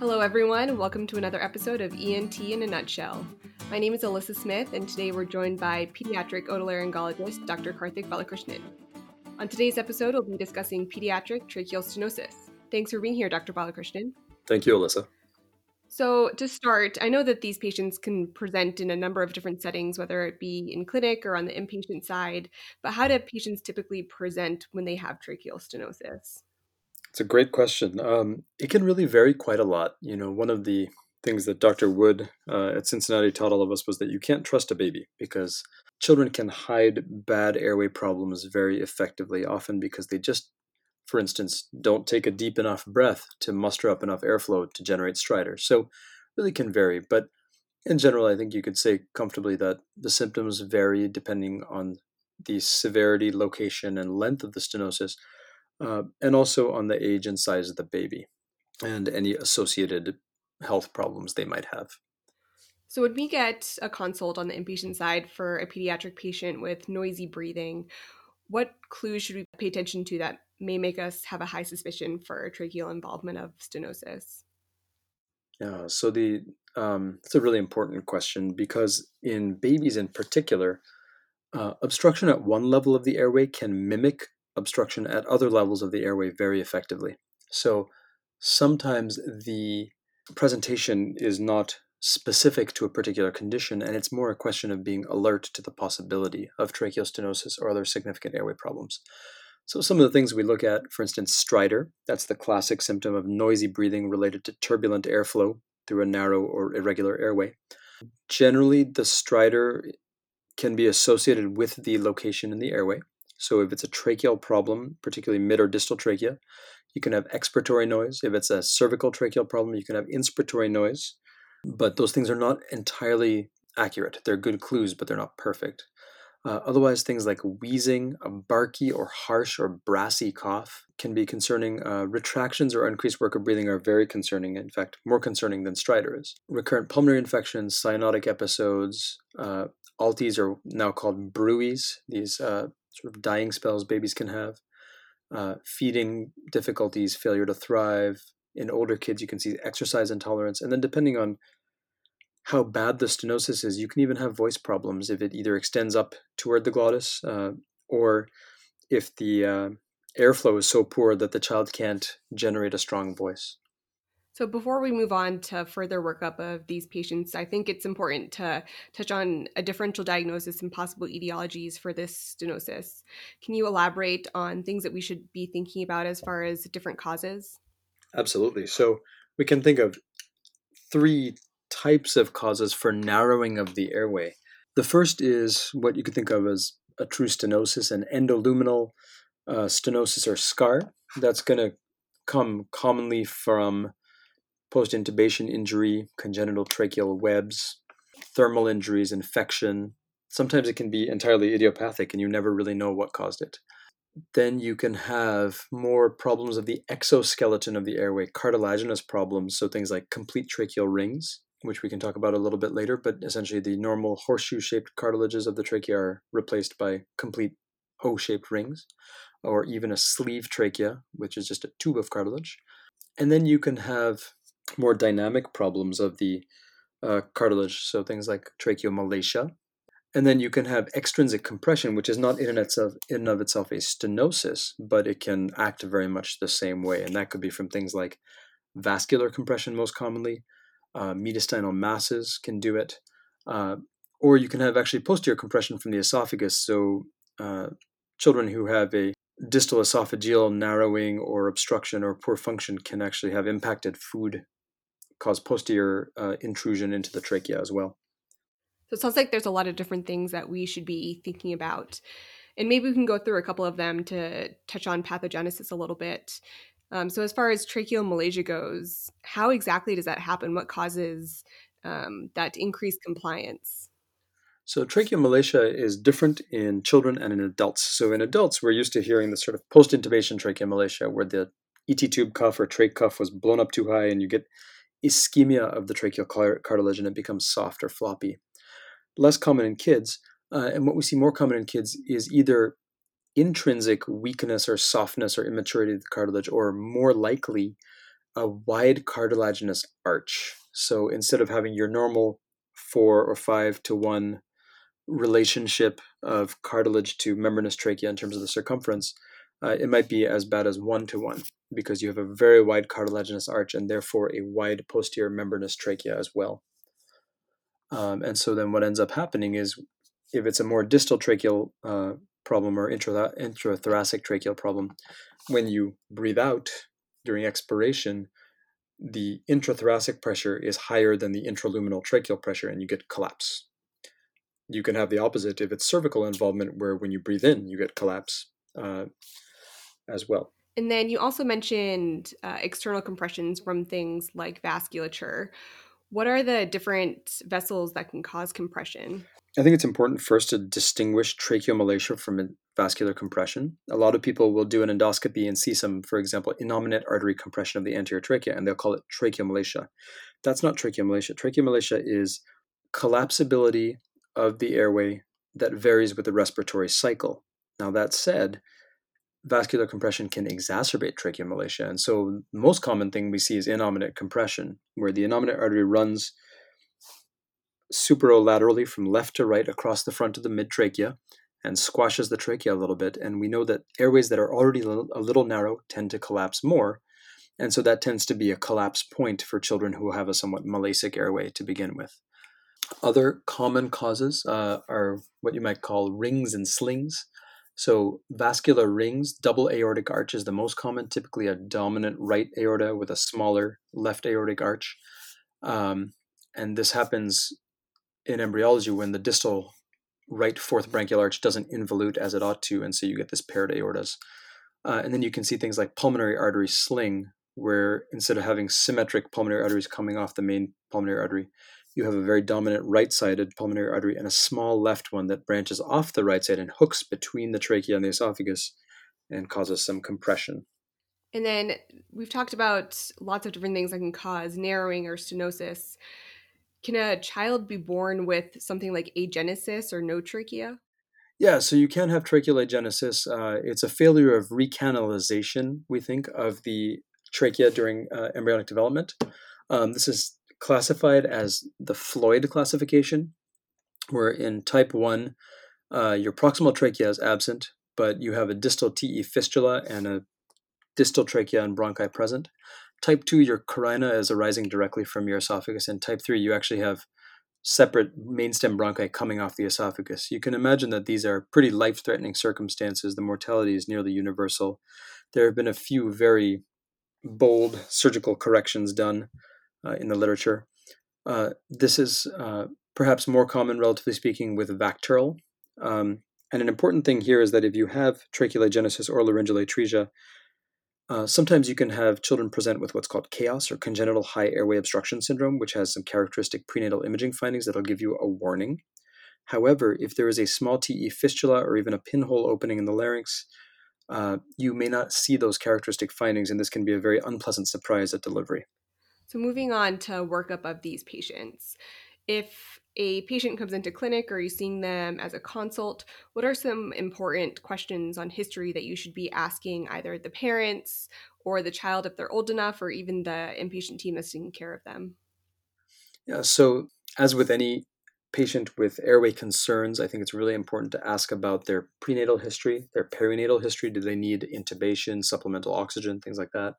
Hello, everyone, and welcome to another episode of ENT in a Nutshell. My name is Alyssa Smith, and today we're joined by pediatric otolaryngologist Dr. Karthik Balakrishnan. On today's episode, we'll be discussing pediatric tracheal stenosis. Thanks for being here, Dr. Balakrishnan. Thank you, Alyssa. So, to start, I know that these patients can present in a number of different settings, whether it be in clinic or on the inpatient side, but how do patients typically present when they have tracheal stenosis? It's a great question. Um, it can really vary quite a lot. You know, one of the things that Dr. Wood uh, at Cincinnati taught all of us was that you can't trust a baby because children can hide bad airway problems very effectively, often because they just, for instance, don't take a deep enough breath to muster up enough airflow to generate stridor. So, really can vary. But in general, I think you could say comfortably that the symptoms vary depending on the severity, location, and length of the stenosis uh, and also on the age and size of the baby and any associated health problems they might have. So, when we get a consult on the inpatient side for a pediatric patient with noisy breathing, what clues should we pay attention to that may make us have a high suspicion for tracheal involvement of stenosis? Yeah, so the um, it's a really important question because in babies in particular, uh, obstruction at one level of the airway can mimic obstruction at other levels of the airway very effectively. So sometimes the presentation is not specific to a particular condition, and it's more a question of being alert to the possibility of tracheal stenosis or other significant airway problems. So, some of the things we look at, for instance, stridor, that's the classic symptom of noisy breathing related to turbulent airflow through a narrow or irregular airway. Generally, the stridor can be associated with the location in the airway. So if it's a tracheal problem, particularly mid or distal trachea, you can have expiratory noise. If it's a cervical tracheal problem, you can have inspiratory noise. But those things are not entirely accurate. They're good clues, but they're not perfect. Uh, otherwise, things like wheezing, a barky or harsh or brassy cough can be concerning. Uh, retractions or increased work of breathing are very concerning, in fact, more concerning than stridor is. Recurrent pulmonary infections, cyanotic episodes, uh, ALTEs are now called BRUEs, these uh, sort of dying spells babies can have, uh, feeding difficulties, failure to thrive. In older kids, you can see exercise intolerance. And then, depending on how bad the stenosis is, you can even have voice problems if it either extends up toward the glottis uh, or if the uh, airflow is so poor that the child can't generate a strong voice. So, before we move on to further workup of these patients, I think it's important to touch on a differential diagnosis and possible etiologies for this stenosis. Can you elaborate on things that we should be thinking about as far as different causes? Absolutely. So, we can think of three types of causes for narrowing of the airway. The first is what you could think of as a true stenosis, an endoluminal uh, stenosis or scar. That's going to come commonly from post intubation injury, congenital tracheal webs, thermal injuries, infection. Sometimes it can be entirely idiopathic and you never really know what caused it. Then you can have more problems of the exoskeleton of the airway, cartilaginous problems, so things like complete tracheal rings, which we can talk about a little bit later, but essentially the normal horseshoe shaped cartilages of the trachea are replaced by complete O shaped rings, or even a sleeve trachea, which is just a tube of cartilage. And then you can have more dynamic problems of the uh, cartilage, so things like tracheomalacia. And then you can have extrinsic compression, which is not in and, itself, in and of itself a stenosis, but it can act very much the same way. And that could be from things like vascular compression, most commonly, uh, mediastinal masses can do it, uh, or you can have actually posterior compression from the esophagus. So uh, children who have a distal esophageal narrowing or obstruction or poor function can actually have impacted food cause posterior uh, intrusion into the trachea as well. So it sounds like there's a lot of different things that we should be thinking about. And maybe we can go through a couple of them to touch on pathogenesis a little bit. Um, so, as far as tracheal tracheomalacia goes, how exactly does that happen? What causes um, that increased compliance? So, tracheomalacia is different in children and in adults. So, in adults, we're used to hearing the sort of post intubation tracheomalacia where the ET tube cuff or trach cuff was blown up too high and you get ischemia of the tracheal cartilage and it becomes soft or floppy. Less common in kids, uh, and what we see more common in kids is either intrinsic weakness or softness or immaturity of the cartilage, or more likely a wide cartilaginous arch. So instead of having your normal four or five to one relationship of cartilage to membranous trachea in terms of the circumference, uh, it might be as bad as one to one because you have a very wide cartilaginous arch and therefore a wide posterior membranous trachea as well. Um, and so then what ends up happening is if it's a more distal tracheal uh, problem or intra- intrathoracic tracheal problem, when you breathe out during expiration, the intrathoracic pressure is higher than the intraluminal tracheal pressure and you get collapse. You can have the opposite if it's cervical involvement, where when you breathe in, you get collapse uh, as well. And then you also mentioned uh, external compressions from things like vasculature. What are the different vessels that can cause compression? I think it's important first to distinguish tracheomalacia from vascular compression. A lot of people will do an endoscopy and see some, for example, innominate artery compression of the anterior trachea, and they'll call it tracheomalacia. That's not tracheomalacia. Tracheomalacia is collapsibility of the airway that varies with the respiratory cycle. Now, that said, vascular compression can exacerbate tracheomalacia. And so, the most common thing we see is innominate compression, where the innominate artery runs superolaterally from left to right across the front of the mid trachea and squashes the trachea a little bit. And we know that airways that are already a little narrow tend to collapse more. And so that tends to be a collapse point for children who have a somewhat malacic airway to begin with. Other common causes uh, are what you might call rings and slings. So, vascular rings, double aortic arch is the most common, typically a dominant right aorta with a smaller left aortic arch. Um, and this happens in embryology when the distal right fourth branchial arch doesn't involute as it ought to, and so you get this paired aortas. Uh, and then you can see things like pulmonary artery sling, where instead of having symmetric pulmonary arteries coming off the main pulmonary artery, you have a very dominant right sided pulmonary artery and a small left one that branches off the right side and hooks between the trachea and the esophagus and causes some compression. And then we've talked about lots of different things that can cause narrowing or stenosis. Can a child be born with something like agenesis or no trachea? Yeah, so you can have tracheal agenesis. Uh, it's a failure of recanalization, we think, of the trachea during uh, embryonic development. Um, this is classified as the Floyd classification, where in type 1, uh, your proximal trachea is absent, but you have a distal TE fistula and a distal trachea and bronchi present. Type 2, your carina is arising directly from your esophagus, and type 3, you actually have separate mainstem bronchi coming off the esophagus. You can imagine that these are pretty life threatening circumstances. The mortality is nearly universal. There have been a few very bold surgical corrections done in the literature. Uh, this is uh, perhaps more common, relatively speaking, with VACTERL. Um, and an important thing here is that if you have tracheal agenesis or laryngeal atresia, uh, sometimes you can have children present with what's called CHAOS or congenital high airway obstruction syndrome, which has some characteristic prenatal imaging findings that'll give you a warning. However, if there is a small TE fistula or even a pinhole opening in the larynx, uh, you may not see those characteristic findings, and this can be a very unpleasant surprise at delivery. So, moving on to workup of these patients. If a patient comes into clinic or you're seeing them as a consult, what are some important questions on history that you should be asking either the parents or the child if they're old enough, or even the inpatient team that's taking care of them? Yeah, so as with any patient with airway concerns, I think it's really important to ask about their prenatal history, their perinatal history. Do they need intubation, supplemental oxygen, things like that?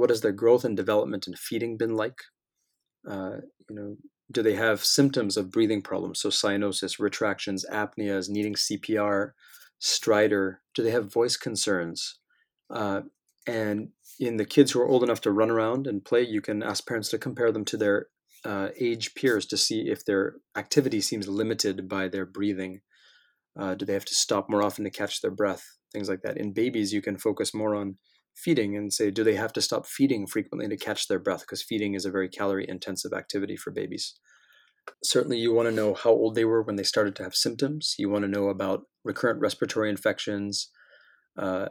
What has their growth and development and feeding been like? Uh, you know, do they have symptoms of breathing problems? So cyanosis, retractions, apneas, needing CPR, stridor. Do they have voice concerns? Uh, and in the kids who are old enough to run around and play, you can ask parents to compare them to their uh, age peers to see if their activity seems limited by their breathing. Uh, do they have to stop more often to catch their breath? Things like that. In babies, you can focus more on feeding and say, do they have to stop feeding frequently to catch their breath? Because feeding is a very calorie intensive activity for babies. Certainly, you want to know how old they were when they started to have symptoms. You want to know about recurrent respiratory infections, uh,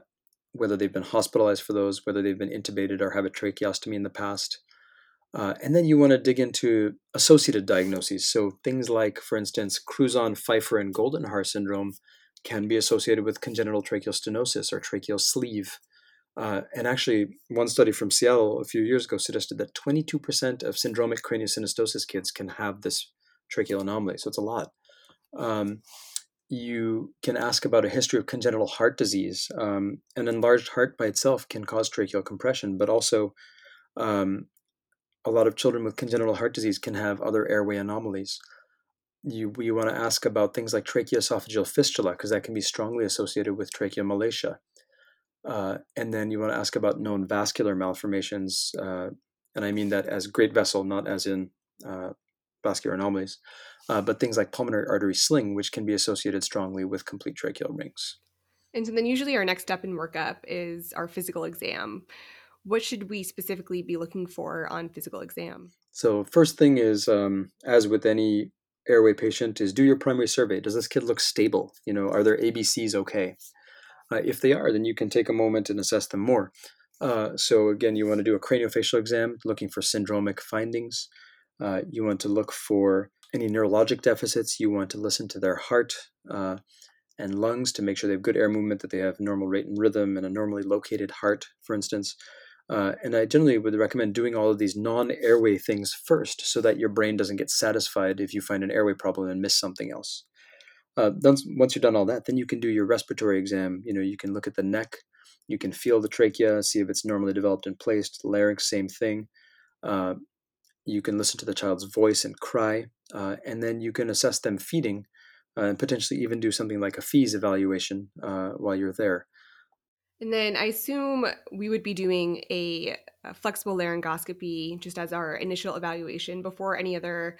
whether they've been hospitalized for those, whether they've been intubated or have a tracheostomy in the past. Uh, and then you want to dig into associated diagnoses. So things like, for instance, Crouzon, Pfeiffer, and Goldenhar syndrome can be associated with congenital tracheal stenosis or tracheal sleeve Uh, and actually, one study from Seattle a few years ago suggested that 22% of syndromic craniosynostosis kids can have this tracheal anomaly. So it's a lot. Um, you can ask about a history of congenital heart disease. Um, an enlarged heart by itself can cause tracheal compression, but also um, a lot of children with congenital heart disease can have other airway anomalies. You, you want to ask about things like tracheoesophageal fistula, because that can be strongly associated with tracheomalacia. Uh, and then you want to ask about known vascular malformations, uh, and I mean that as great vessel, not as in uh, vascular anomalies, uh, but things like pulmonary artery sling, which can be associated strongly with complete tracheal rings. And so then usually our next step in workup is our physical exam. What should we specifically be looking for on physical exam? So first thing is, um, as with any airway patient, is do your primary survey. Does this kid look stable? You know, are their ABCs okay? Uh, if they are, then you can take a moment and assess them more. Uh, so again, you want to do a craniofacial exam, looking for syndromic findings. Uh, you want to look for any neurologic deficits. You want to listen to their heart uh, and lungs to make sure they have good air movement, that they have normal rate and rhythm, and a normally located heart, for instance. Uh, and I generally would recommend doing all of these non airway things first so that your brain doesn't get satisfied if you find an airway problem and miss something else. Uh, once, you've done all that, then you can do your respiratory exam. You know, you can look at the neck, you can feel the trachea, see if it's normally developed and placed. The larynx, same thing. Uh, you can listen to the child's voice and cry, uh, and then you can assess them feeding uh, and potentially even do something like a FEES evaluation uh, while you're there. And then I assume we would be doing a, a, flexible laryngoscopy just as our initial evaluation before any other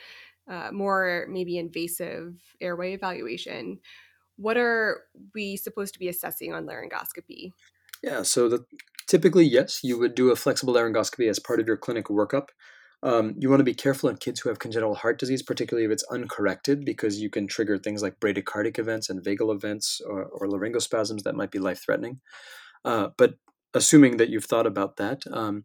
uh, more maybe invasive airway evaluation. What are we supposed to be assessing on laryngoscopy? Yeah, so the, typically, yes, you would do a flexible laryngoscopy as part of your clinic workup. Um, you want to be careful in kids who have congenital heart disease, particularly if it's uncorrected, because you can trigger things like bradycardic events and vagal events or, or laryngospasms that might be life threatening. Uh, but assuming that you've thought about that, um,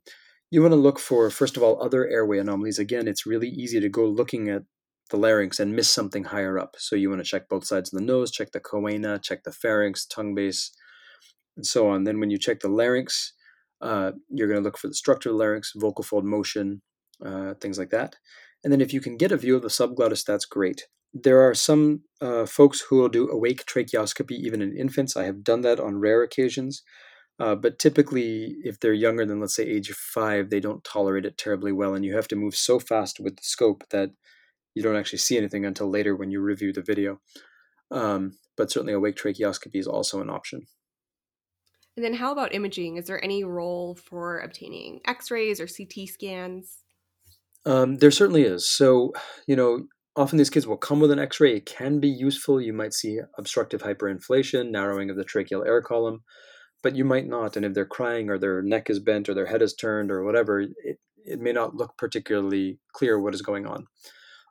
you want to look for, first of all, other airway anomalies. Again, it's really easy to go looking at the larynx and miss something higher up. So you want to check both sides of the nose, check the choana, check the pharynx, tongue base, and so on. Then when you check the larynx, uh, you're going to look for the structure of the larynx, vocal fold motion, uh, things like that. And then if you can get a view of the subglottis, that's great. There are some uh, folks who will do awake tracheoscopy even in infants. I have done that on rare occasions. Uh, but typically, if they're younger than, let's say, age five, they don't tolerate it terribly well. And you have to move so fast with the scope that you don't actually see anything until later when you review the video. Um, but certainly, awake tracheoscopy is also an option. And then, how about imaging? Is there any role for obtaining x rays or CT scans? Um, there certainly is. So, you know, often these kids will come with an x ray. It can be useful. You might see obstructive hyperinflation, narrowing of the tracheal air column, but you might not. And if they're crying or their neck is bent or their head is turned or whatever, it, it may not look particularly clear what is going on.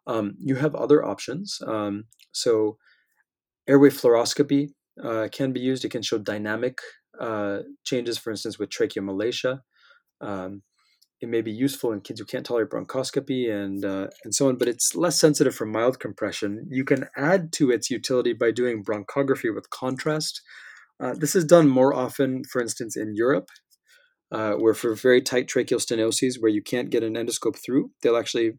Um, you have other options. Um, so, airway fluoroscopy uh, can be used. It can show dynamic uh, changes, for instance, with tracheomalacia. Um, it may be useful in kids who can't tolerate bronchoscopy and uh, and so on, but it's less sensitive for mild compression. You can add to its utility by doing bronchography with contrast. Uh, this is done more often, for instance, in Europe, uh, where for very tight tracheal stenoses where you can't get an endoscope through, they'll actually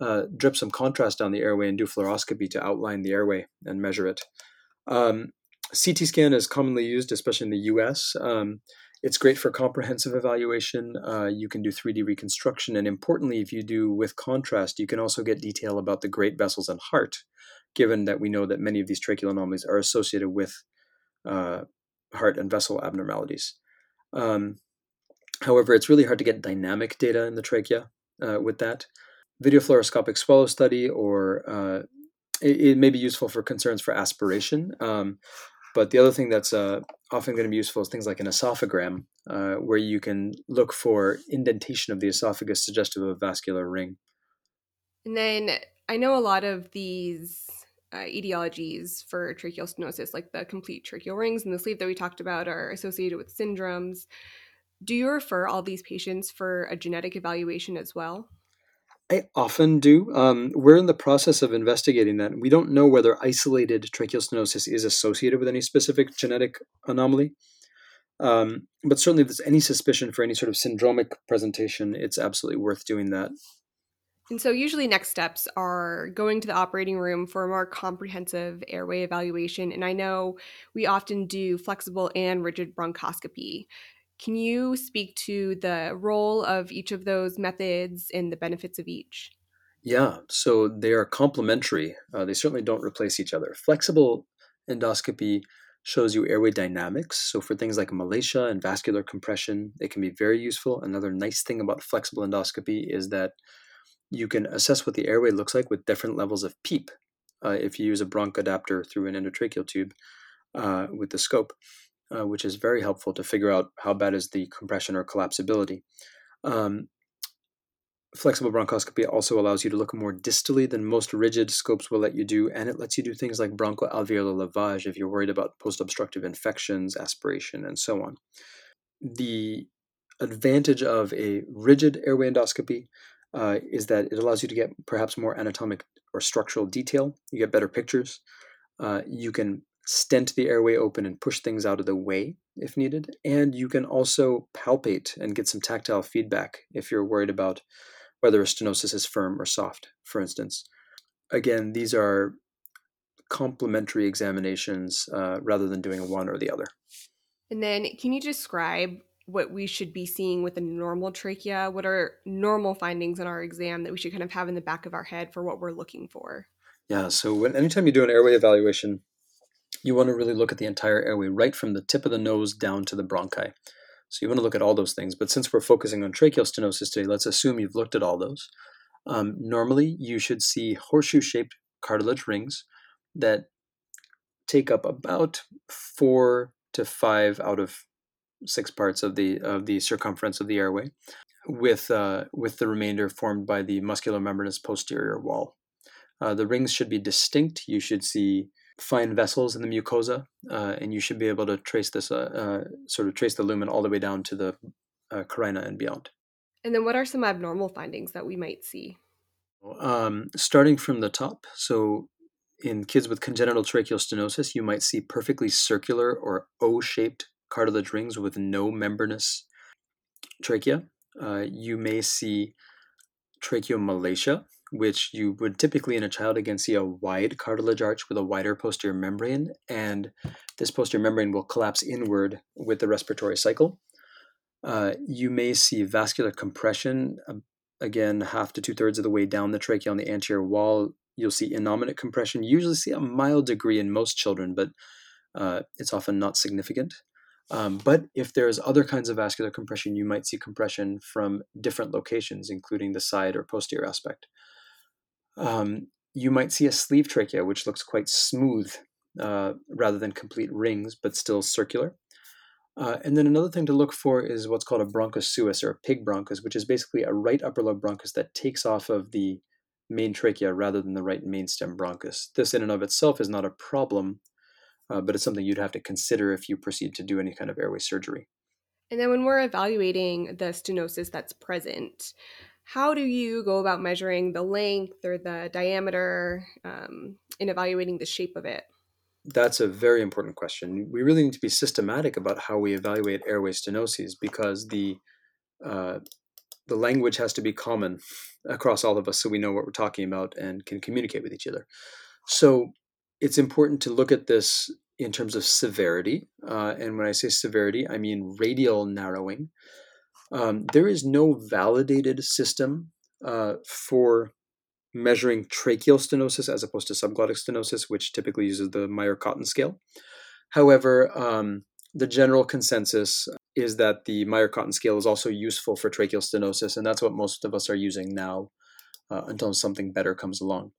uh, drip some contrast down the airway and do fluoroscopy to outline the airway and measure it. Um, CT scan is commonly used, especially in the US. Um, it's great for comprehensive evaluation. Uh, you can do 3D reconstruction. And importantly, if you do with contrast, you can also get detail about the great vessels and heart, given that we know that many of these tracheal anomalies are associated with uh, heart and vessel abnormalities. Um, however, it's really hard to get dynamic data in the trachea uh, with that video fluoroscopic swallow study, or uh, it, it, may be useful for concerns for aspiration. Um, but the other thing that's uh, often going to be useful is things like an esophagram, uh, where you can look for indentation of the esophagus suggestive of a vascular ring. And then I know a lot of these uh, etiologies for tracheal stenosis, like the complete tracheal rings and the sleeve that we talked about, are associated with syndromes. Do you refer all these patients for a genetic evaluation as well? I often do. Um, we're in the process of investigating that. We don't know whether isolated tracheal stenosis is associated with any specific genetic anomaly. Um, but certainly, if there's any suspicion for any sort of syndromic presentation, it's absolutely worth doing that. And so, usually, next steps are going to the operating room for a more comprehensive airway evaluation. And I know we often do flexible and rigid bronchoscopy. Can you speak to the role of each of those methods and the benefits of each? Yeah, so they are complementary. Uh, they certainly don't replace each other. Flexible endoscopy shows you airway dynamics. So for things like malacia and vascular compression, it can be very useful. Another nice thing about flexible endoscopy is that you can assess what the airway looks like with different levels of PEEP uh, if you use a bronchodapter through an endotracheal tube uh, with the scope, uh, which is very helpful to figure out how bad is the compression or collapsibility. Um, flexible bronchoscopy also allows you to look more distally than most rigid scopes will let you do, and it lets you do things like bronchoalveolar lavage if you're worried about post obstructive infections, aspiration, and so on. The advantage of a rigid airway endoscopy uh, is that it allows you to get perhaps more anatomic or structural detail. You get better pictures. Uh, you can stent the airway open and push things out of the way if needed. And you can also palpate and get some tactile feedback if you're worried about whether a stenosis is firm or soft, for instance. Again, these are complementary examinations uh, rather than doing one or the other. And then, can you describe what we should be seeing with a normal trachea? What are normal findings in our exam that we should kind of have in the back of our head for what we're looking for? Yeah, so when, anytime you do an airway evaluation, you want to really look at the entire airway, right from the tip of the nose down to the bronchi. So you want to look at all those things. But since we're focusing on tracheal stenosis today, let's assume you've looked at all those. Um, normally, you should see horseshoe shaped cartilage rings that take up about four to five out of six parts of the of the circumference of the airway, with uh, with the remainder formed by the muscular membranous posterior wall. Uh, the rings should be distinct. You should see fine vessels in the mucosa, uh, and you should be able to trace this uh, uh, sort of trace the lumen all the way down to the uh, carina and beyond. And then, what are some abnormal findings that we might see? Um, starting from the top, so in kids with congenital tracheal stenosis, you might see perfectly circular or O-shaped cartilage rings with no membranous trachea. Uh, you may see tracheomalacia, which you would typically in a child again see a wide cartilage arch with a wider posterior membrane, and this posterior membrane will collapse inward with the respiratory cycle. Uh, you may see vascular compression, uh, again, half to two thirds of the way down the trachea on the anterior wall. You'll see innominate compression. Usually see a mild degree in most children, but uh, it's often not significant. Um, but if there's other kinds of vascular compression, you might see compression from different locations, including the side or posterior aspect. Um, you might see a sleeve trachea, which looks quite smooth uh, rather than complete rings, but still circular. Uh, and then another thing to look for is what's called a bronchus suis or a pig bronchus, which is basically a right upper lobe bronchus that takes off of the main trachea rather than the right main stem bronchus. This, in and of itself, is not a problem, uh, but it's something you'd have to consider if you proceed to do any kind of airway surgery. And then when we're evaluating the stenosis that's present, how do you go about measuring the length or the diameter um, in evaluating the shape of it? That's a very important question. We really need to be systematic about how we evaluate airway stenoses because the uh, the language has to be common across all of us so we know what we're talking about and can communicate with each other. So it's important to look at this in terms of severity. Uh, and when I say severity, I mean radial narrowing. Um, there is no validated system uh, for measuring tracheal stenosis as opposed to subglottic stenosis, which typically uses the Myer-Cotton scale. However, um, the general consensus is that the Myer-Cotton scale is also useful for tracheal stenosis, and that's what most of us are using now uh, until something better comes along.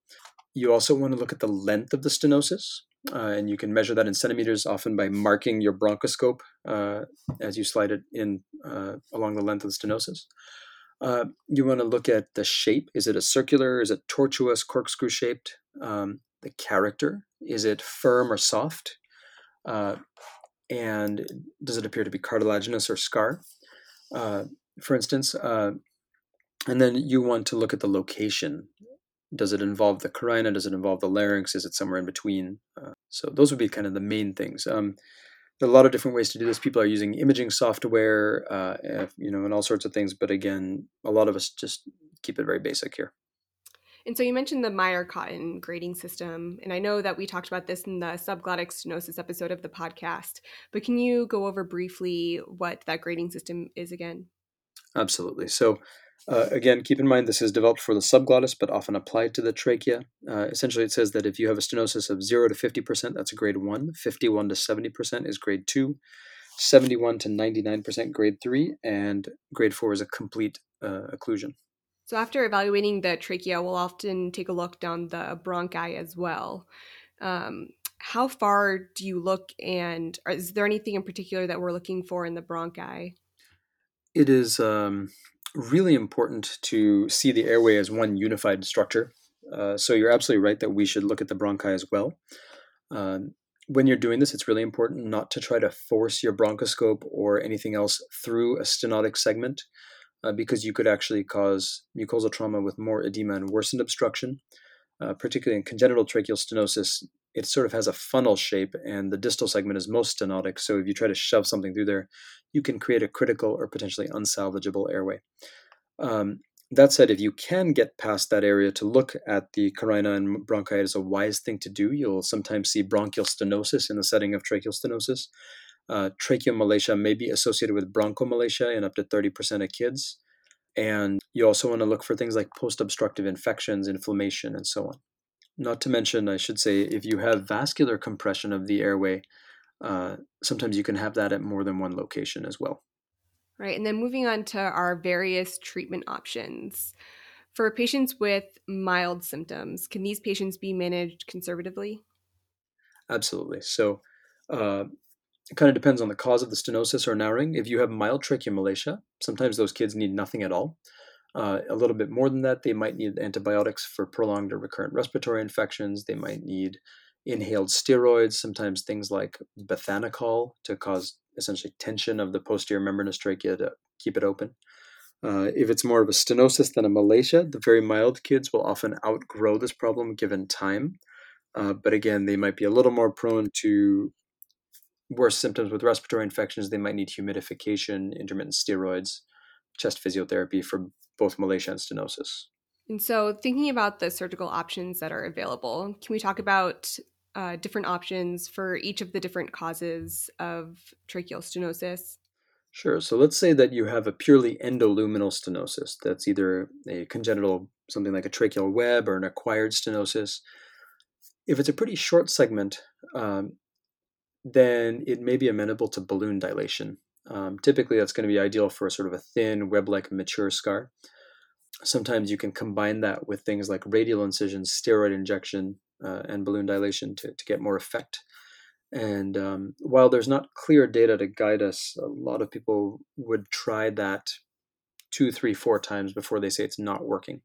You also want to look at the length of the stenosis, uh, and you can measure that in centimeters, often by marking your bronchoscope uh, as you slide it in uh, along the length of the stenosis. Uh, you want to look at the shape. Is it a circular? Is it tortuous, corkscrew shaped? Um, the character. Is it firm or soft? Uh, and does it appear to be cartilaginous or scar? Uh, for instance, and then you want to look at the location does it involve the carina? Does it involve the larynx? Is it somewhere in between? Uh, so those would be kind of the main things. Um, there are a lot of different ways to do this. People are using imaging software, uh, you know, and all sorts of things. But again, a lot of us just keep it very basic here. And so you mentioned the Myer-Cotton grading system, and I know that we talked about this in the subglottic stenosis episode of the podcast. But can you go over briefly what that grading system is again? Absolutely. So uh, again, keep in mind this is developed for the subglottis, but often applied to the trachea. Uh, essentially, it says that if you have a stenosis of 0 to 50%, that's a grade 1. 51 to 70% is grade 2. 71 to 99% grade 3. And grade 4 is a complete uh, occlusion. So, after evaluating the trachea, we'll often take a look down the bronchi as well. Um, how far do you look, and is there anything in particular that we're looking for in the bronchi? It is um, really important to see the airway as one unified structure. Uh, so you're absolutely right that we should look at the bronchi as well. Um, when you're doing this, it's really important not to try to force your bronchoscope or anything else through a stenotic segment uh, because you could actually cause mucosal trauma with more edema and worsened obstruction. Uh, particularly in congenital tracheal stenosis, it sort of has a funnel shape and the distal segment is most stenotic. So if you try to shove something through there, you can create a critical or potentially unsalvageable airway. Um, that said, if you can get past that area to look at the carina and bronchi, is a wise thing to do. You'll sometimes see bronchial stenosis in the setting of tracheal stenosis. Uh, tracheomalacia may be associated with bronchomalacia in up to 30% of kids. And you also want to look for things like post obstructive infections, inflammation, and so on. Not to mention, I should say, if you have vascular compression of the airway, uh, sometimes you can have that at more than one location as well. Right. And then moving on to our various treatment options. For patients with mild symptoms, can these patients be managed conservatively? Absolutely. So uh, it kind of depends on the cause of the stenosis or narrowing. If you have mild tracheomalacia, sometimes those kids need nothing at all. Uh, a little bit more than that, they might need antibiotics for prolonged or recurrent respiratory infections. They might need inhaled steroids, sometimes things like bethanechol to cause essentially tension of the posterior membranous trachea to keep it open. Uh, if it's more of a stenosis than a malacia, the very mild kids will often outgrow this problem given time. Uh, but again, they might be a little more prone to worse symptoms with respiratory infections. They might need humidification, intermittent steroids, chest physiotherapy for both malacia and stenosis. And so, thinking about the surgical options that are available, can we talk about uh, different options for each of the different causes of tracheal stenosis? Sure. So let's say that you have a purely endoluminal stenosis. That's either a congenital, something like a tracheal web, or an acquired stenosis. If it's a pretty short segment, um, then it may be amenable to balloon dilation. Um, typically, that's going to be ideal for sort of a thin, web like mature scar. Sometimes you can combine that with things like radial incisions, steroid injection, uh, and balloon dilation to, to get more effect. And um, while there's not clear data to guide us, a lot of people would try that two, three, four times before they say it's not working.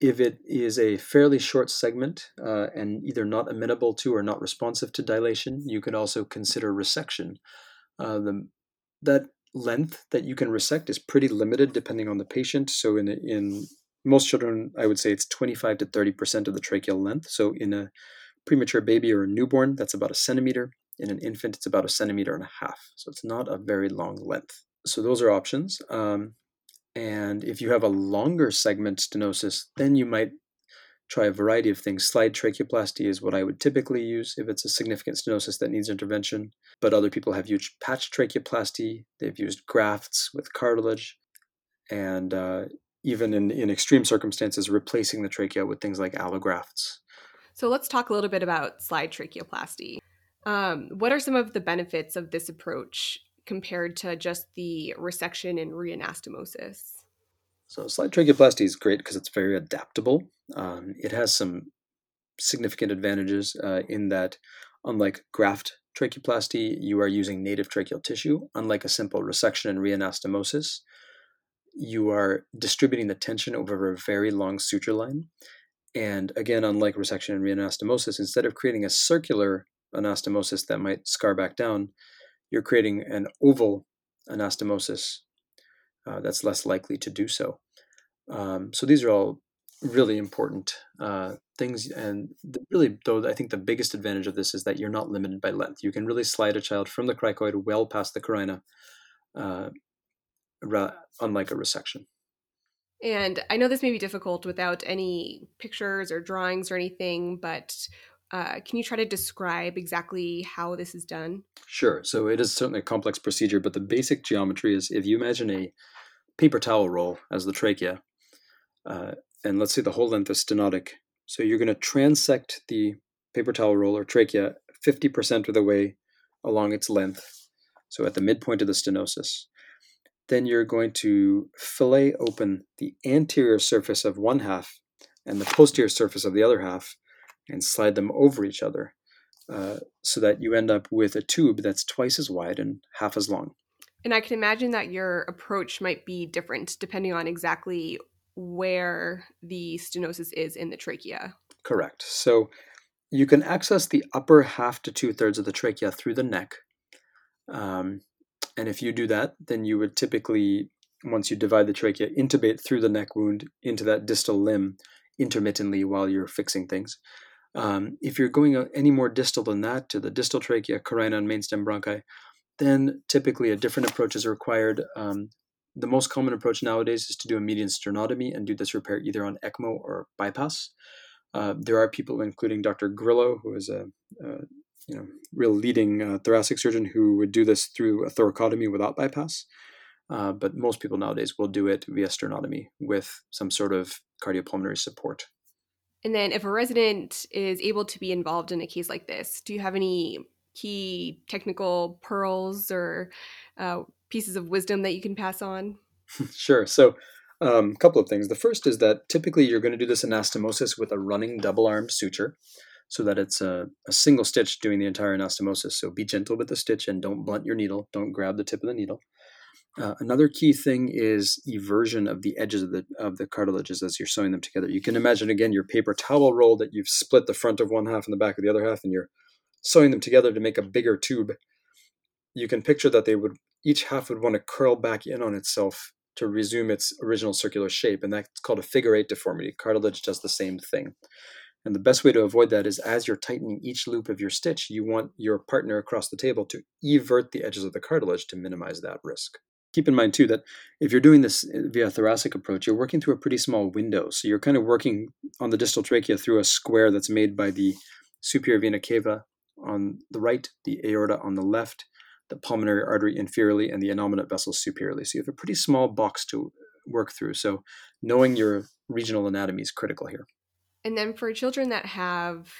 If it is a fairly short segment uh, and either not amenable to or not responsive to dilation, you could also consider resection. Uh, the, that length that you can resect is pretty limited depending on the patient. So in in most children, I would say it's 25 to 30% of the tracheal length. So in a premature baby or a newborn, that's about a centimeter. In an infant, it's about a centimeter and a half. So it's not a very long length. So those are options. Um, and if you have a longer segment stenosis, then you might try a variety of things. Slide tracheoplasty is what I would typically use if it's a significant stenosis that needs intervention. But other people have used patch tracheoplasty, they've used grafts with cartilage. And uh, even in, in extreme circumstances, replacing the trachea with things like allografts. So let's talk a little bit about slide tracheoplasty. Um, what are some of the benefits of this approach compared to just the resection and reanastomosis? So slide tracheoplasty is great because it's very adaptable. Um, it has some significant advantages uh, in that, unlike graft tracheoplasty, you are using native tracheal tissue, unlike a simple resection and reanastomosis you are distributing the tension over a very long suture line. And again, unlike resection and reanastomosis, instead of creating a circular anastomosis that might scar back down, you're creating an oval anastomosis uh, that's less likely to do so. Um, so these are all really important uh, things. And the, really, though, I think the biggest advantage of this is that you're not limited by length. You can really slide a child from the cricoid well past the carina, uh, unlike a resection. And I know this may be difficult without any pictures or drawings or anything, but uh, can you try to describe exactly how this is done? Sure. So it is certainly a complex procedure, but the basic geometry is if you imagine a paper towel roll as the trachea, uh, and let's say the whole length is stenotic. So you're going to transect the paper towel roll or trachea 50% of the way along its length, so at the midpoint of the stenosis. Then you're going to fillet open the anterior surface of one half and the posterior surface of the other half and slide them over each other uh, so that you end up with a tube that's twice as wide and half as long. And I can imagine that your approach might be different depending on exactly where the stenosis is in the trachea. Correct. So you can access the upper half to two thirds of the trachea through the neck. Um, and if you do that, then you would typically, once you divide the trachea, intubate through the neck wound into that distal limb intermittently while you're fixing things. Um, if you're going any more distal than that to the distal trachea, carina, and mainstem bronchi, then typically a different approach is required. Um, the most common approach nowadays is to do a median sternotomy and do this repair either on ECMO or bypass. Uh, there are people, including Dr. Grillo, who is a, a you know real leading uh, thoracic surgeon, who would do this through a thoracotomy without bypass. Uh, but most people nowadays will do it via sternotomy with some sort of cardiopulmonary support. And then, if a resident is able to be involved in a case like this, do you have any key technical pearls or uh, pieces of wisdom that you can pass on? sure. So, a um, couple of things. The first is that typically you're going to do this anastomosis with a running double armed suture so that it's a, a, single stitch doing the entire anastomosis. So be gentle with the stitch and don't blunt your needle. Don't grab the tip of the needle. Uh, another key thing is eversion of the edges of the of the cartilages as you're sewing them together. You can imagine again your paper towel roll that you've split the front of one half and the back of the other half, and you're sewing them together to make a bigger tube. You can picture that they would each half would want to curl back in on itself to resume its original circular shape, and that's called a figure eight deformity. Cartilage does the same thing. And the best way to avoid that is as you're tightening each loop of your stitch, you want your partner across the table to evert the edges of the cartilage to minimize that risk. Keep in mind, too, that if you're doing this uh, via thoracic approach, you're working through a pretty small window. So you're kind of working on the distal trachea through a square that's made by the superior vena cava on the right, the aorta on the left, the pulmonary artery inferiorly, and the innominate vessels superiorly. So you have a pretty small box to work through. So knowing your regional anatomy is critical here. And then for children that have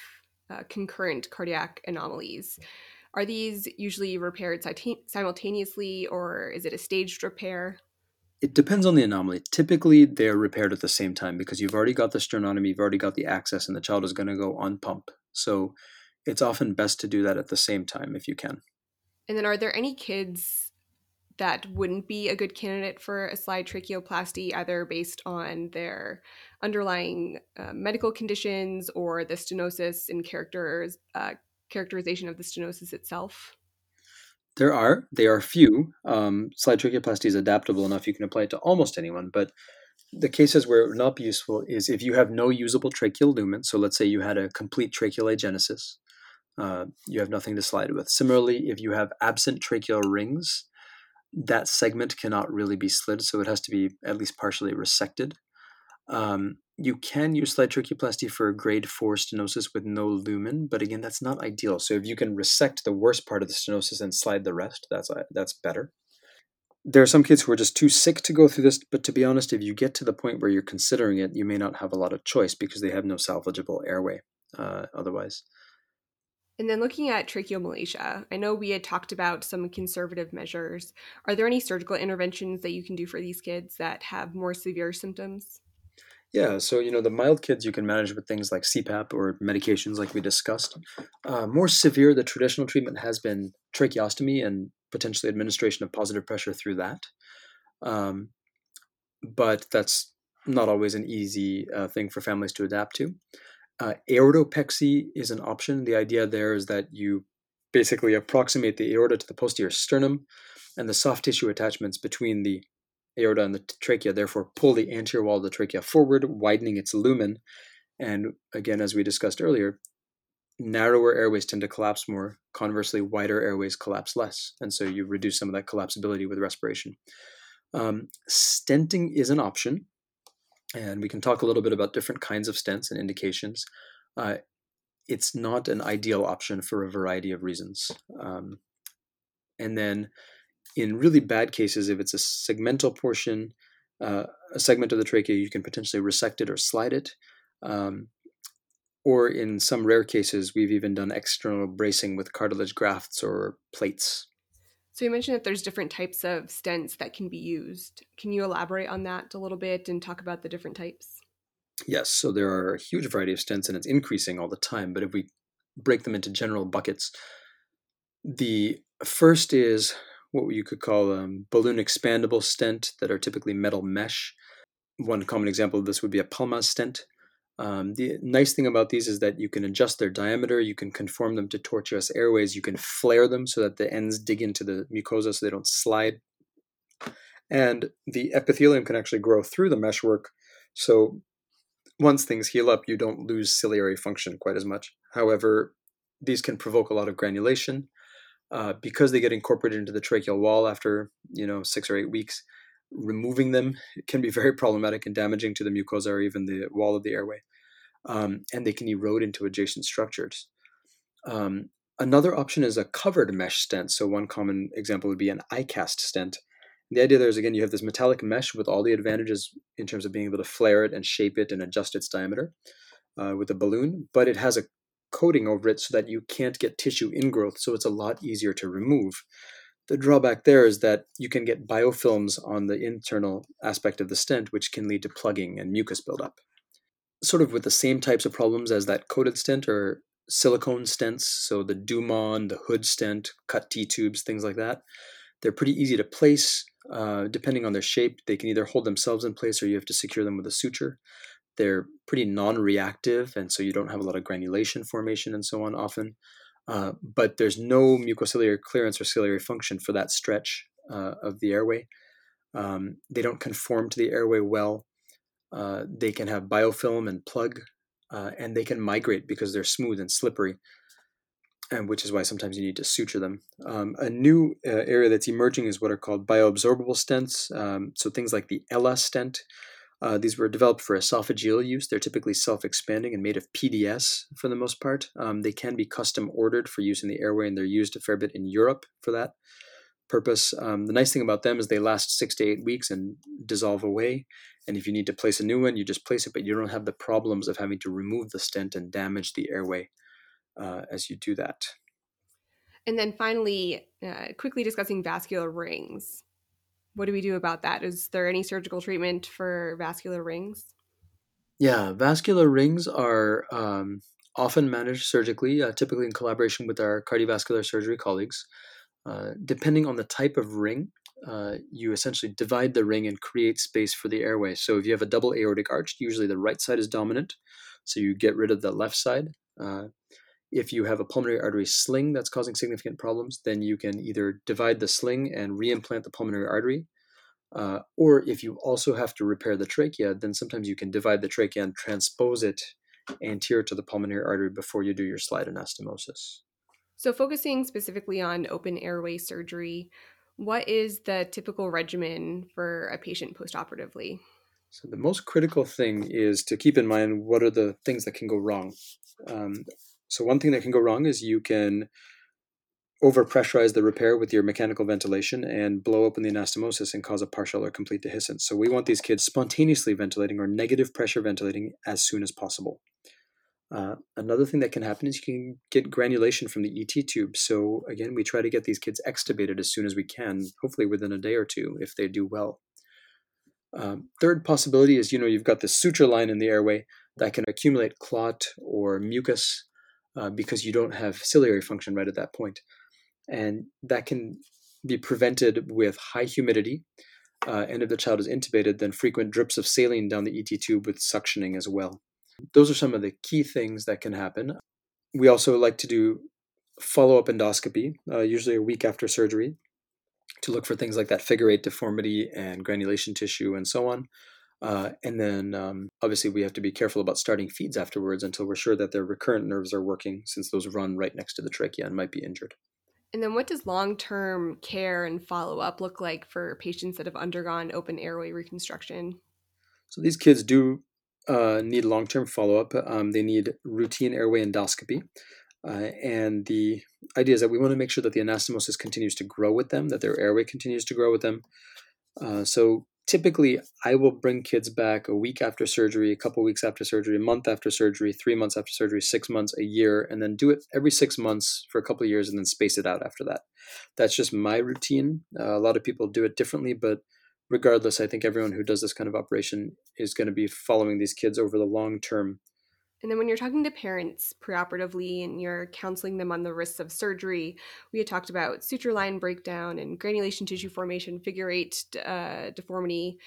uh, concurrent cardiac anomalies, are these usually repaired simultaneously or is it a staged repair? It depends on the anomaly. Typically, they're repaired at the same time because you've already got the sternotomy, you've already got the access, and the child is going to go on pump. So it's often best to do that at the same time if you can. And then, are there any kids that wouldn't be a good candidate for a slide tracheoplasty, either based on their underlying uh, medical conditions or the stenosis and characters, uh, characterization of the stenosis itself? There are. They are few. Um, slide tracheoplasty is adaptable enough you can apply it to almost anyone, but the cases where it would not be useful is if you have no usable tracheal lumen. So let's say you had a complete tracheal agenesis, uh, you have nothing to slide with. Similarly, if you have absent tracheal rings, that segment cannot really be slid, so it has to be at least partially resected. Um, you can use slide tracheoplasty for grade 4 stenosis with no lumen, but again, that's not ideal. So if you can resect the worst part of the stenosis and slide the rest, that's uh, that's better there are some kids who are just too sick to go through this, but to be honest, if you get to the point where you're considering it, you may not have a lot of choice because they have no salvageable airway uh, otherwise. And then looking at tracheomalacia, I know we had talked about some conservative measures. Are there any surgical interventions that you can do for these kids that have more severe symptoms? Yeah, so you know the mild kids you can manage with things like CPAP or medications, like we discussed. Uh, more severe, the traditional treatment has been tracheostomy and potentially administration of positive pressure through that. Um, but that's not always an easy uh, thing for families to adapt to. Uh, aortopexy is an option. The idea there is that you basically approximate the aorta to the posterior sternum and the soft tissue attachments between the aorta and the trachea, therefore pull the anterior wall of the trachea forward, widening its lumen, And again, as we discussed earlier, narrower airways tend to collapse more. Conversely, wider airways collapse less. And so you reduce some of that collapsibility with respiration. Um, stenting is an option. And we can talk a little bit about different kinds of stents and indications. Uh, it's not an ideal option for a variety of reasons. Um, and then in really bad cases, if it's a segmental portion, uh, a segment of the trachea, you can potentially resect it or slide it. Um, or in some rare cases, we've even done external bracing with cartilage grafts or plates. So you mentioned that there's different types of stents that can be used. Can you elaborate on that a little bit and talk about the different types? Yes, so there are a huge variety of stents and it's increasing all the time. But if we break them into general buckets, the first is what you could call um, balloon expandable stent that are typically metal mesh. One common example of this would be a Palmaz stent. Um, the nice thing about these is that you can adjust their diameter, you can conform them to tortuous airways, you can flare them so that the ends dig into the mucosa so they don't slide. And the epithelium can actually grow through the meshwork. So once things heal up, you don't lose ciliary function quite as much. However, these can provoke a lot of granulation. Uh, because they get incorporated into the tracheal wall after you know six or eight weeks, removing them can be very problematic and damaging to the mucosa or even the wall of the airway, um, and they can erode into adjacent structures. Um, another option is a covered mesh stent. So one common example would be an iCast stent. The idea there is again you have this metallic mesh with all the advantages in terms of being able to flare it and shape it and adjust its diameter uh, with a balloon, but it has a coating over it so that you can't get tissue ingrowth, so it's a lot easier to remove. The drawback there is that you can get biofilms on the internal aspect of the stent, which can lead to plugging and mucus buildup. Sort of with the same types of problems as that coated stent or silicone stents, so the Dumon, the Hood stent, cut T tubes, things like that. They're pretty easy to place. Uh, depending on their shape, they can either hold themselves in place or you have to secure them with a suture. They're pretty non-reactive, and so you don't have a lot of granulation formation and so on often. Uh, but there's no mucociliary clearance or ciliary function for that stretch uh, of the airway. Um, they don't conform to the airway well. Uh, they can have biofilm and plug, uh, and they can migrate because they're smooth and slippery, and which is why sometimes you need to suture them. Um, a new uh, area that's emerging is what are called bioabsorbable stents. Um, so things like the Ella stent, uh, these were developed for esophageal use. They're typically self expanding and made of PDS for the most part. Um, they can be custom ordered for use in the airway, and they're used a fair bit in Europe for that purpose. Um, the nice thing about them is they last six to eight weeks and dissolve away. And if you need to place a new one, you just place it, but you don't have the problems of having to remove the stent and damage the airway uh, as you do that. And then finally, uh, quickly discussing vascular rings what do we do about that? Is there any surgical treatment for vascular rings? Yeah, vascular rings are um, often managed surgically, uh, typically in collaboration with our cardiovascular surgery colleagues. Uh, depending on the type of ring, uh, you essentially divide the ring and create space for the airway. So if you have a double aortic arch, usually the right side is dominant, so you get rid of the left side. Uh, if you have a pulmonary artery sling that's causing significant problems, then you can either divide the sling and reimplant the pulmonary artery. Uh, or if you also have to repair the trachea, then sometimes you can divide the trachea and transpose it anterior to the pulmonary artery before you do your slide anastomosis. So, focusing specifically on open airway surgery, what is the typical regimen for a patient postoperatively? So, the most critical thing is to keep in mind what are the things that can go wrong. Um, so one thing that can go wrong is you can overpressurize the repair with your mechanical ventilation and blow open the anastomosis and cause a partial or complete dehiscence. So we want these kids spontaneously ventilating or negative pressure ventilating as soon as possible. Uh, another thing that can happen is you can get granulation from the ET tube. So again, we try to get these kids extubated as soon as we can, hopefully within a day or two if they do well. Um, third possibility is you know you've got this suture line in the airway that can accumulate clot or mucus uh, because you don't have ciliary function right at that point. And that can be prevented with high humidity. Uh, and if the child is intubated, then frequent drips of saline down the ET tube with suctioning as well. Those are some of the key things that can happen. We also like to do follow up endoscopy, uh, usually a week after surgery, to look for things like that figure eight deformity and granulation tissue and so on. Uh, and then um, obviously we have to be careful about starting feeds afterwards until we're sure that their recurrent nerves are working, since those run right next to the trachea and might be injured. And then, what does long term care and follow up look like for patients that have undergone open airway reconstruction? So, these kids do uh, need long term follow up. Um, they need routine airway endoscopy. Uh, and the idea is that we want to make sure that the anastomosis continues to grow with them, that their airway continues to grow with them. Uh, so, typically I will bring kids back a week after surgery, a couple weeks after surgery, a month after surgery, three months after surgery, six months, a year, and then do it every six months for a couple years and then space it out after that. That's just my routine. Uh, a lot of people do it differently, but regardless, I think everyone who does this kind of operation is going to be following these kids over the long term and then when you're talking to parents preoperatively and you're counseling them on the risks of surgery, we had talked about suture line breakdown and granulation tissue formation, figure eight uh, deformity.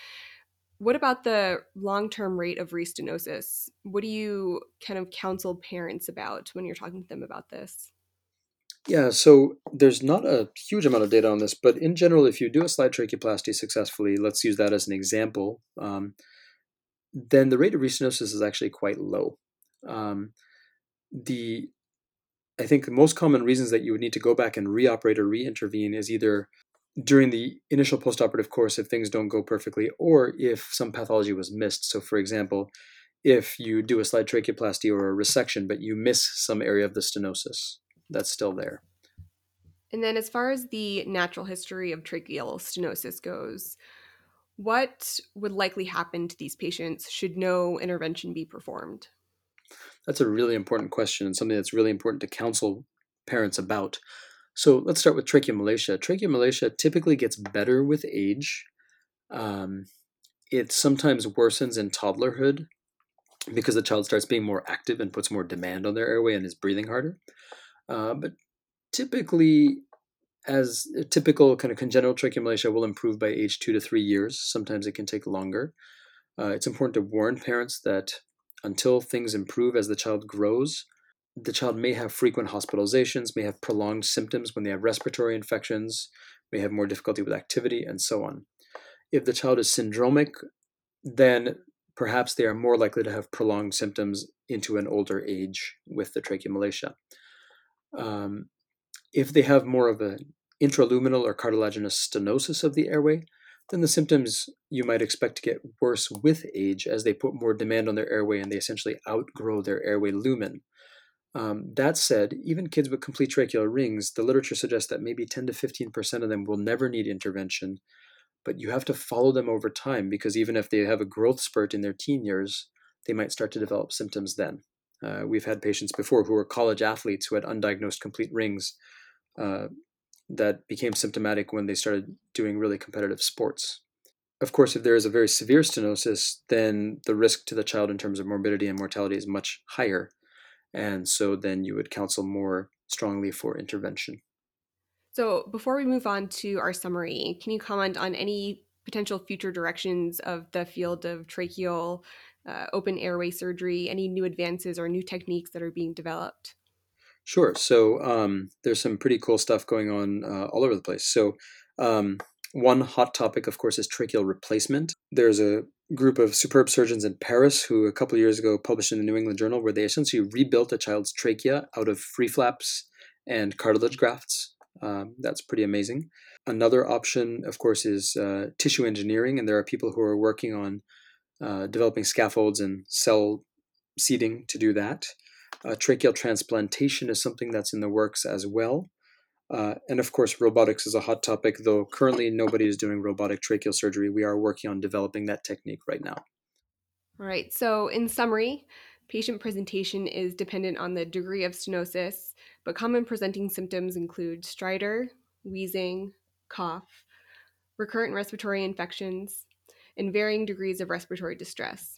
What about the long term rate of restenosis? What do you kind of counsel parents about when you're talking to them about this? Yeah, so there's not a huge amount of data on this, but in general, if you do a slide tracheoplasty successfully, let's use that as an example, um, then the rate of restenosis is actually quite low. Um, the I think the most common reasons that you would need to go back and reoperate or reintervene is either during the initial postoperative course if things don't go perfectly, or if some pathology was missed. So, for example, if you do a slide tracheoplasty or a resection, but you miss some area of the stenosis, that's still there. And then, as far as the natural history of tracheal stenosis goes, what would likely happen to these patients should no intervention be performed? That's a really important question and something that's really important to counsel parents about. So let's start with tracheomalacia. Tracheomalacia typically gets better with age. Um, it sometimes worsens in toddlerhood because the child starts being more active and puts more demand on their airway and is breathing harder. Uh, but typically, as a typical kind of congenital tracheomalacia will improve by age two to three years. Sometimes it can take longer. Uh, it's important to warn parents that until things improve as the child grows. The child may have frequent hospitalizations, may have prolonged symptoms when they have respiratory infections, may have more difficulty with activity, and so on. If the child is syndromic, then perhaps they are more likely to have prolonged symptoms into an older age with the tracheomalacia. Um, if they have more of an intraluminal or cartilaginous stenosis of the airway, then the symptoms you might expect to get worse with age as they put more demand on their airway and they essentially outgrow their airway lumen. Um, that said, even kids with complete tracheal rings, the literature suggests that maybe 10 to 15% of them will never need intervention, but you have to follow them over time because even if they have a growth spurt in their teen years, they might start to develop symptoms then. Uh, we've had patients before who were college athletes who had undiagnosed complete rings uh, that became symptomatic when they started doing really competitive sports. Of course, if there is a very severe stenosis, then the risk to the child in terms of morbidity and mortality is much higher. And so then you would counsel more strongly for intervention. So, before we move on to our summary, can you comment on any potential future directions of the field of tracheal uh, open airway surgery, any new advances or new techniques that are being developed? Sure. So um, there's some pretty cool stuff going on uh, all over the place. So um, one hot topic, of course, is tracheal replacement. There's a group of superb surgeons in Paris who a couple years ago published in the New England Journal where they essentially rebuilt a child's trachea out of free flaps and cartilage grafts. Um, that's pretty amazing. Another option, of course, is uh, tissue engineering, and there are people who are working on uh, developing scaffolds and cell seeding to do that. Uh, tracheal transplantation is something that's in the works as well. Uh, and of course, robotics is a hot topic, though currently nobody is doing robotic tracheal surgery. We are working on developing that technique right now. All right. So, in summary, patient presentation is dependent on the degree of stenosis, but common presenting symptoms include stridor, wheezing, cough, recurrent respiratory infections, and varying degrees of respiratory distress.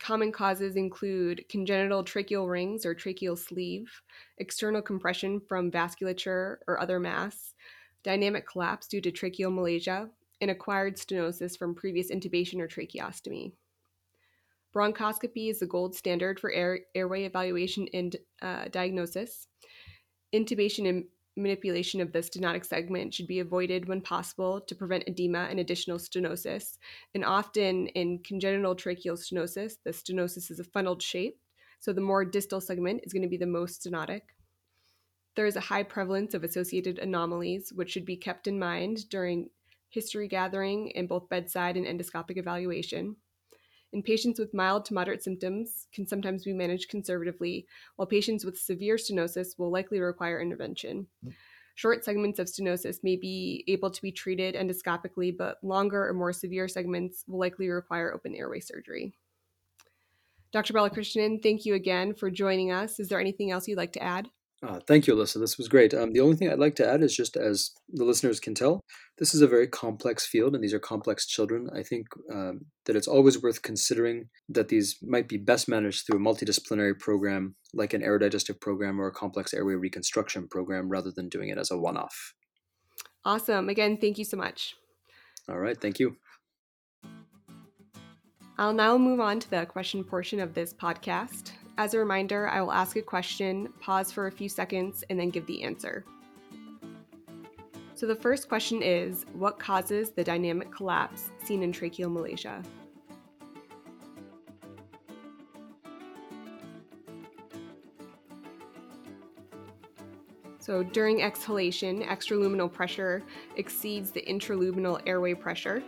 Common causes include congenital tracheal rings or tracheal sleeve, external compression from vasculature or other mass, dynamic collapse due to tracheomalacia, and acquired stenosis from previous intubation or tracheostomy. Bronchoscopy is the gold standard for air, airway evaluation and uh, diagnosis. Intubation and manipulation of the stenotic segment should be avoided when possible to prevent edema and additional stenosis. And often in congenital tracheal stenosis, the stenosis is a funneled shape, so the more distal segment is going to be the most stenotic. There is a high prevalence of associated anomalies, which should be kept in mind during history gathering in both bedside and endoscopic evaluation. And patients with mild to moderate symptoms can sometimes be managed conservatively, while patients with severe stenosis will likely require intervention. Mm. Short segments of stenosis may be able to be treated endoscopically, but longer or more severe segments will likely require open airway surgery. Dr. Balakrishnan, thank you again for joining us. Is there anything else you'd like to add? Uh, thank you, Alyssa. This was great. Um, the only thing I'd like to add is just as the listeners can tell, this is a very complex field and these are complex children. I think um, that it's always worth considering that these might be best managed through a multidisciplinary program like an aerodigestive program or a complex airway reconstruction program rather than doing it as a one off. Awesome. Again, thank you so much. All right. Thank you. I'll now move on to the question portion of this podcast. As a reminder, I will ask a question, pause for a few seconds, and then give the answer. So the first question is What causes the dynamic collapse seen in tracheomalacia? So during exhalation, extraluminal pressure exceeds the intraluminal airway pressure.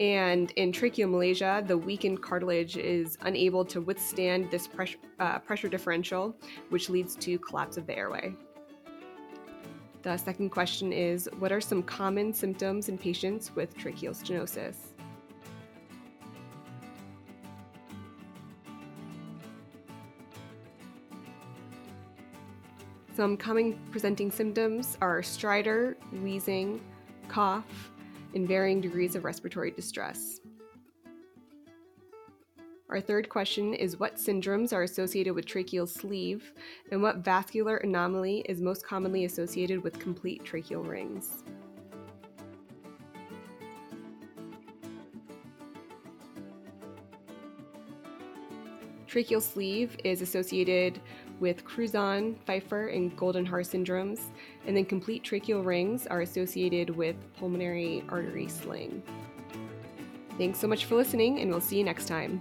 And in tracheomalacia, the weakened cartilage is unable to withstand this pressure, uh, pressure differential, which leads to collapse of the airway. The second question is What are some common symptoms in patients with tracheal stenosis? Some common presenting symptoms are stridor, wheezing, cough, in varying degrees of respiratory distress. Our third question is what syndromes are associated with tracheal sleeve and what vascular anomaly is most commonly associated with complete tracheal rings? Tracheal sleeve is associated with Crouzon, Pfeiffer, and Goldenhar syndromes, and then complete tracheal rings are associated with pulmonary artery sling. Thanks so much for listening, and we'll see you next time.